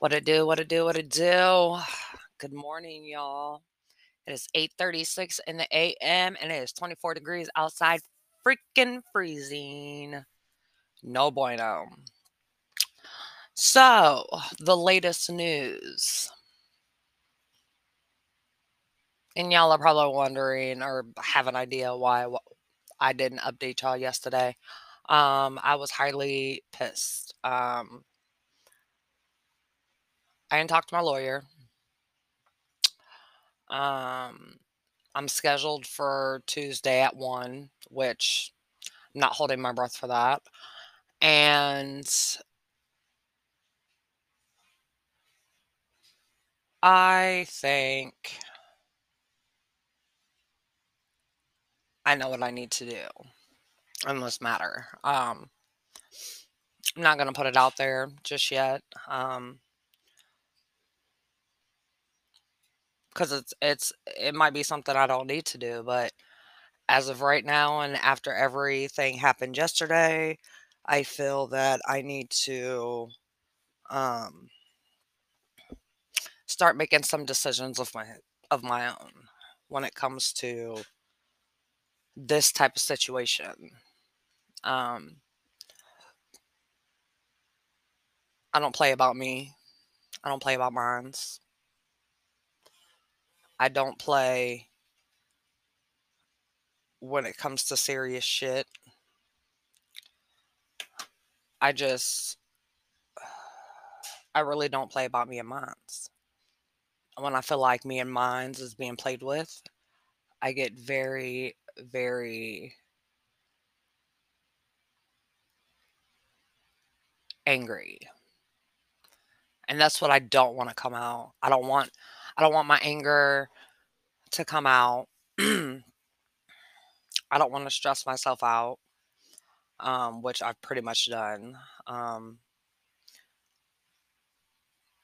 What it do, what it do, what it do. Good morning, y'all. It is 8:36 in the AM and it is 24 degrees outside, freaking freezing. No bueno. So, the latest news. And y'all are probably wondering or have an idea why I didn't update y'all yesterday. Um, I was highly pissed. Um, I didn't talk to my lawyer. Um, I'm scheduled for Tuesday at 1, which I'm not holding my breath for that. And I think I know what I need to do in this matter. Um, I'm not going to put it out there just yet. Um, because it's it's it might be something I don't need to do, but as of right now and after everything happened yesterday, I feel that I need to um start making some decisions of my of my own when it comes to this type of situation. Um I don't play about me. I don't play about mines. I don't play when it comes to serious shit. I just, I really don't play about me and mines. When I feel like me and mines is being played with, I get very, very angry. And that's what I don't want to come out. I don't want I don't want my anger to come out. I don't want to stress myself out, um, which I've pretty much done. Um,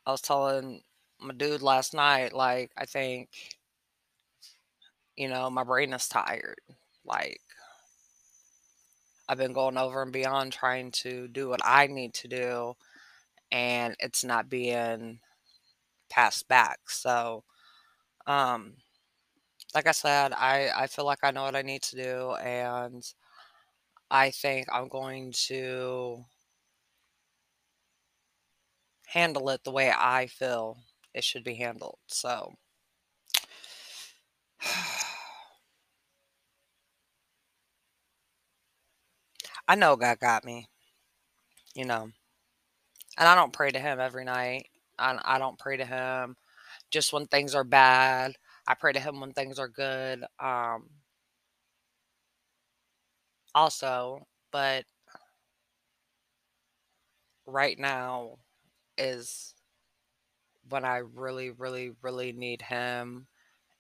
I was telling my dude last night, like, I think, you know, my brain is tired. Like, I've been going over and beyond trying to do what I need to do, and it's not being passed back. So, um, like I said, I, I feel like I know what I need to do, and I think I'm going to handle it the way I feel it should be handled. So, I know God got me, you know, and I don't pray to Him every night. I, I don't pray to Him just when things are bad. I pray to Him when things are good. Um, also, but right now is when I really, really, really need Him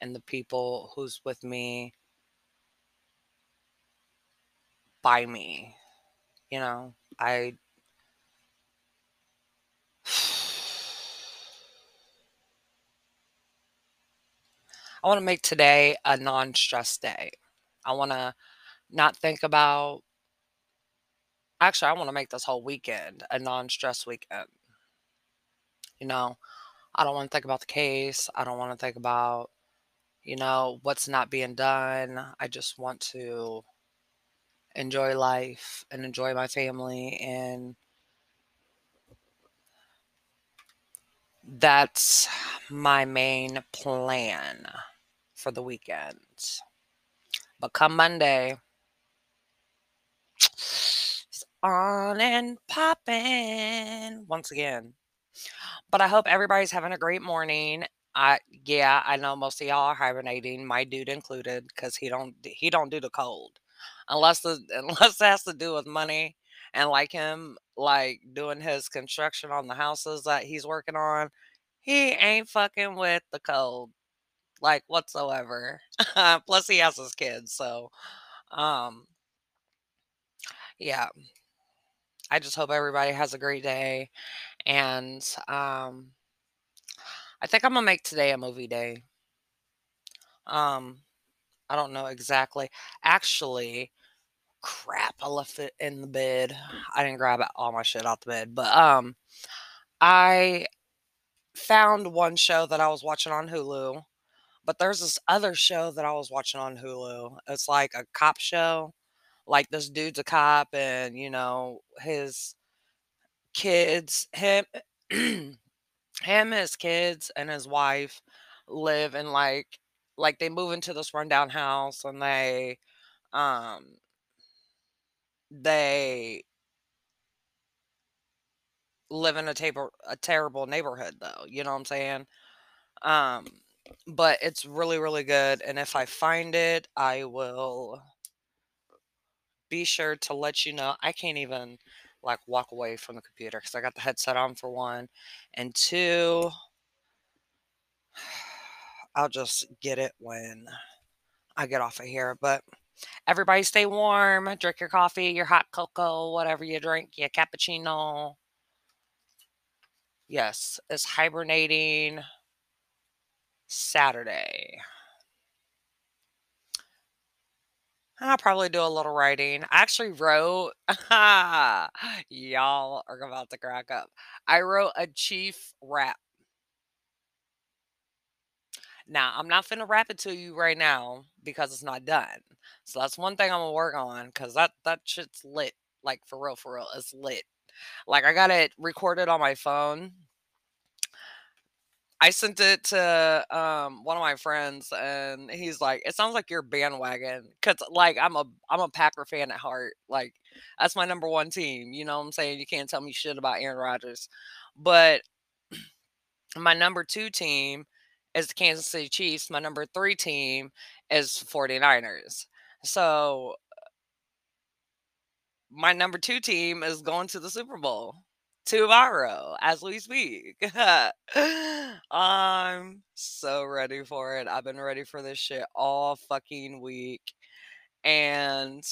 and the people who's with me by me. You know, I I want to make today a non-stress day. I want to not think about actually I want to make this whole weekend a non-stress weekend. You know, I don't want to think about the case. I don't want to think about you know what's not being done. I just want to enjoy life and enjoy my family and that's my main plan for the weekend. But come Monday, it's on and popping once again. But I hope everybody's having a great morning. I yeah, I know most of y'all are hibernating, my dude included, because he don't he don't do the cold. Unless the unless it has to do with money and like him like doing his construction on the houses that he's working on, he ain't fucking with the cold like whatsoever. Plus he has his kids, so um yeah. I just hope everybody has a great day and um I think I'm to make today a movie day. Um I don't know exactly. Actually, crap, I left it in the bed. I didn't grab all my shit out the bed, but um I found one show that I was watching on Hulu, but there's this other show that I was watching on Hulu. It's like a cop show. Like this dude's a cop and, you know, his kids, him him, his kids, and his wife live in like like they move into this rundown house and they um they live in a table a terrible neighborhood though, you know what I'm saying? Um but it's really really good and if I find it, I will be sure to let you know. I can't even like walk away from the computer cuz I got the headset on for one and two I'll just get it when I get off of here, but everybody stay warm, drink your coffee, your hot cocoa, whatever you drink, your cappuccino. Yes, it's hibernating Saturday. I'll probably do a little writing. I actually wrote y'all are about to crack up. I wrote a chief rap. Now, I'm not finna rap it to you right now because it's not done. So that's one thing I'm gonna work on because that that shit's lit. Like for real, for real, it's lit. Like I got it recorded on my phone. I sent it to um, one of my friends, and he's like, "It sounds like you're bandwagon." Cause like I'm a I'm a Packer fan at heart. Like that's my number one team. You know what I'm saying? You can't tell me shit about Aaron Rodgers. But my number two team is the Kansas City Chiefs. My number three team is 49ers. So my number two team is going to the Super Bowl tomorrow as we speak. I'm so ready for it. I've been ready for this shit all fucking week. And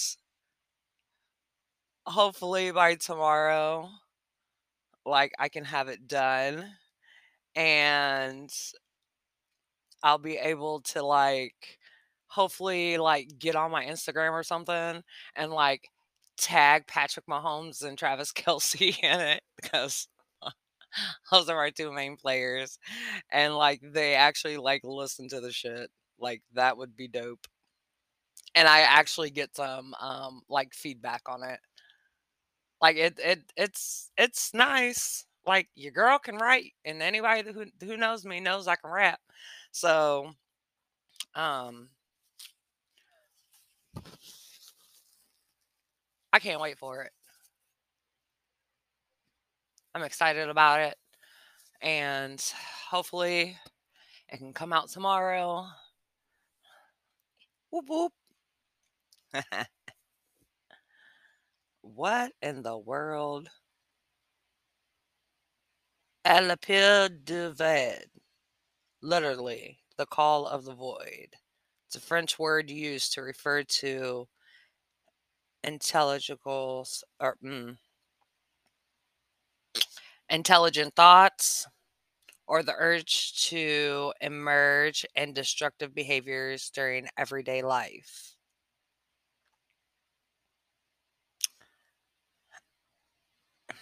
hopefully by tomorrow, like I can have it done and I'll be able to like hopefully like get on my Instagram or something and like tag Patrick Mahomes and Travis Kelce in it because those are our two main players. And like they actually like listen to the shit. Like that would be dope. And I actually get some um like feedback on it. Like it it it's it's nice. Like your girl can write and anybody who who knows me knows I can rap. So um I can't wait for it. I'm excited about it. And hopefully it can come out tomorrow. Whoop whoop. what in the world? Du vide. Literally, the call of the void. It's a French word used to refer to intelligible or mm, intelligent thoughts or the urge to emerge in destructive behaviors during everyday life.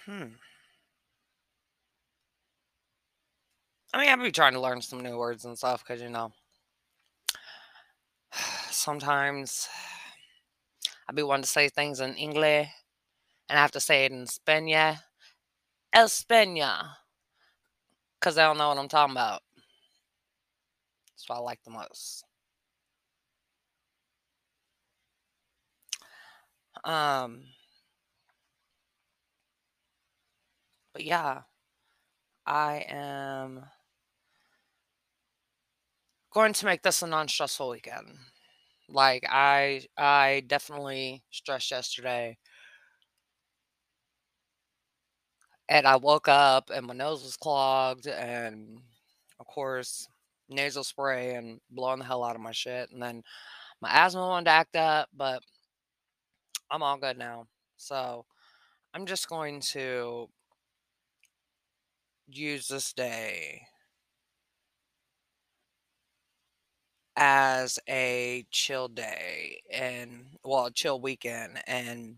Hmm. I mean, I'll be trying to learn some new words and stuff because, you know, sometimes I be wanting to say things in English and I have to say it in Spanish. España. Because I don't know what I'm talking about. That's what I like the most. Um, but yeah, I am going to make this a non-stressful weekend. Like I I definitely stressed yesterday. And I woke up and my nose was clogged and of course nasal spray and blowing the hell out of my shit and then my asthma to act up, but I'm all good now. So I'm just going to use this day as a chill day and well, a chill weekend and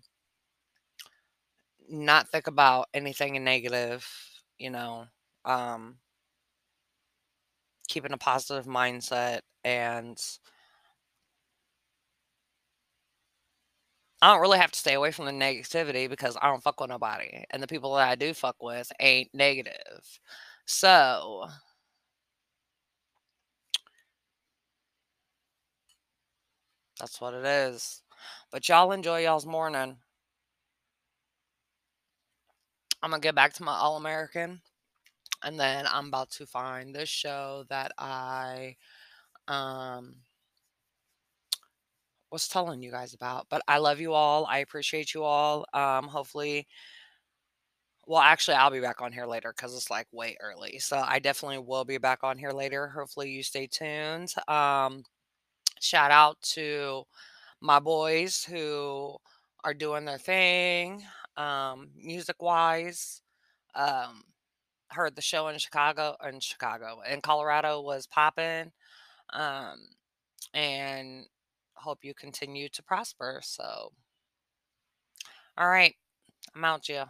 not think about anything negative, you know. Um keeping a positive mindset and I don't really have to stay away from the negativity because I don't fuck with nobody, and the people that I do fuck with ain't negative. So that's what it is. But y'all enjoy y'all's morning. I'm gonna get back to my All American, and then I'm about to find this show that I um was telling you guys about. But I love you all. I appreciate you all. Um, hopefully, well, actually, I'll be back on here later because it's like way early. So I definitely will be back on here later. Hopefully, you stay tuned. Um, shout out to my boys who are doing their thing, um, music wise. Um, heard the show in Chicago, in Chicago, in Colorado was popping. Um, and hope you continue to prosper. So, all right, I'm out, Jill.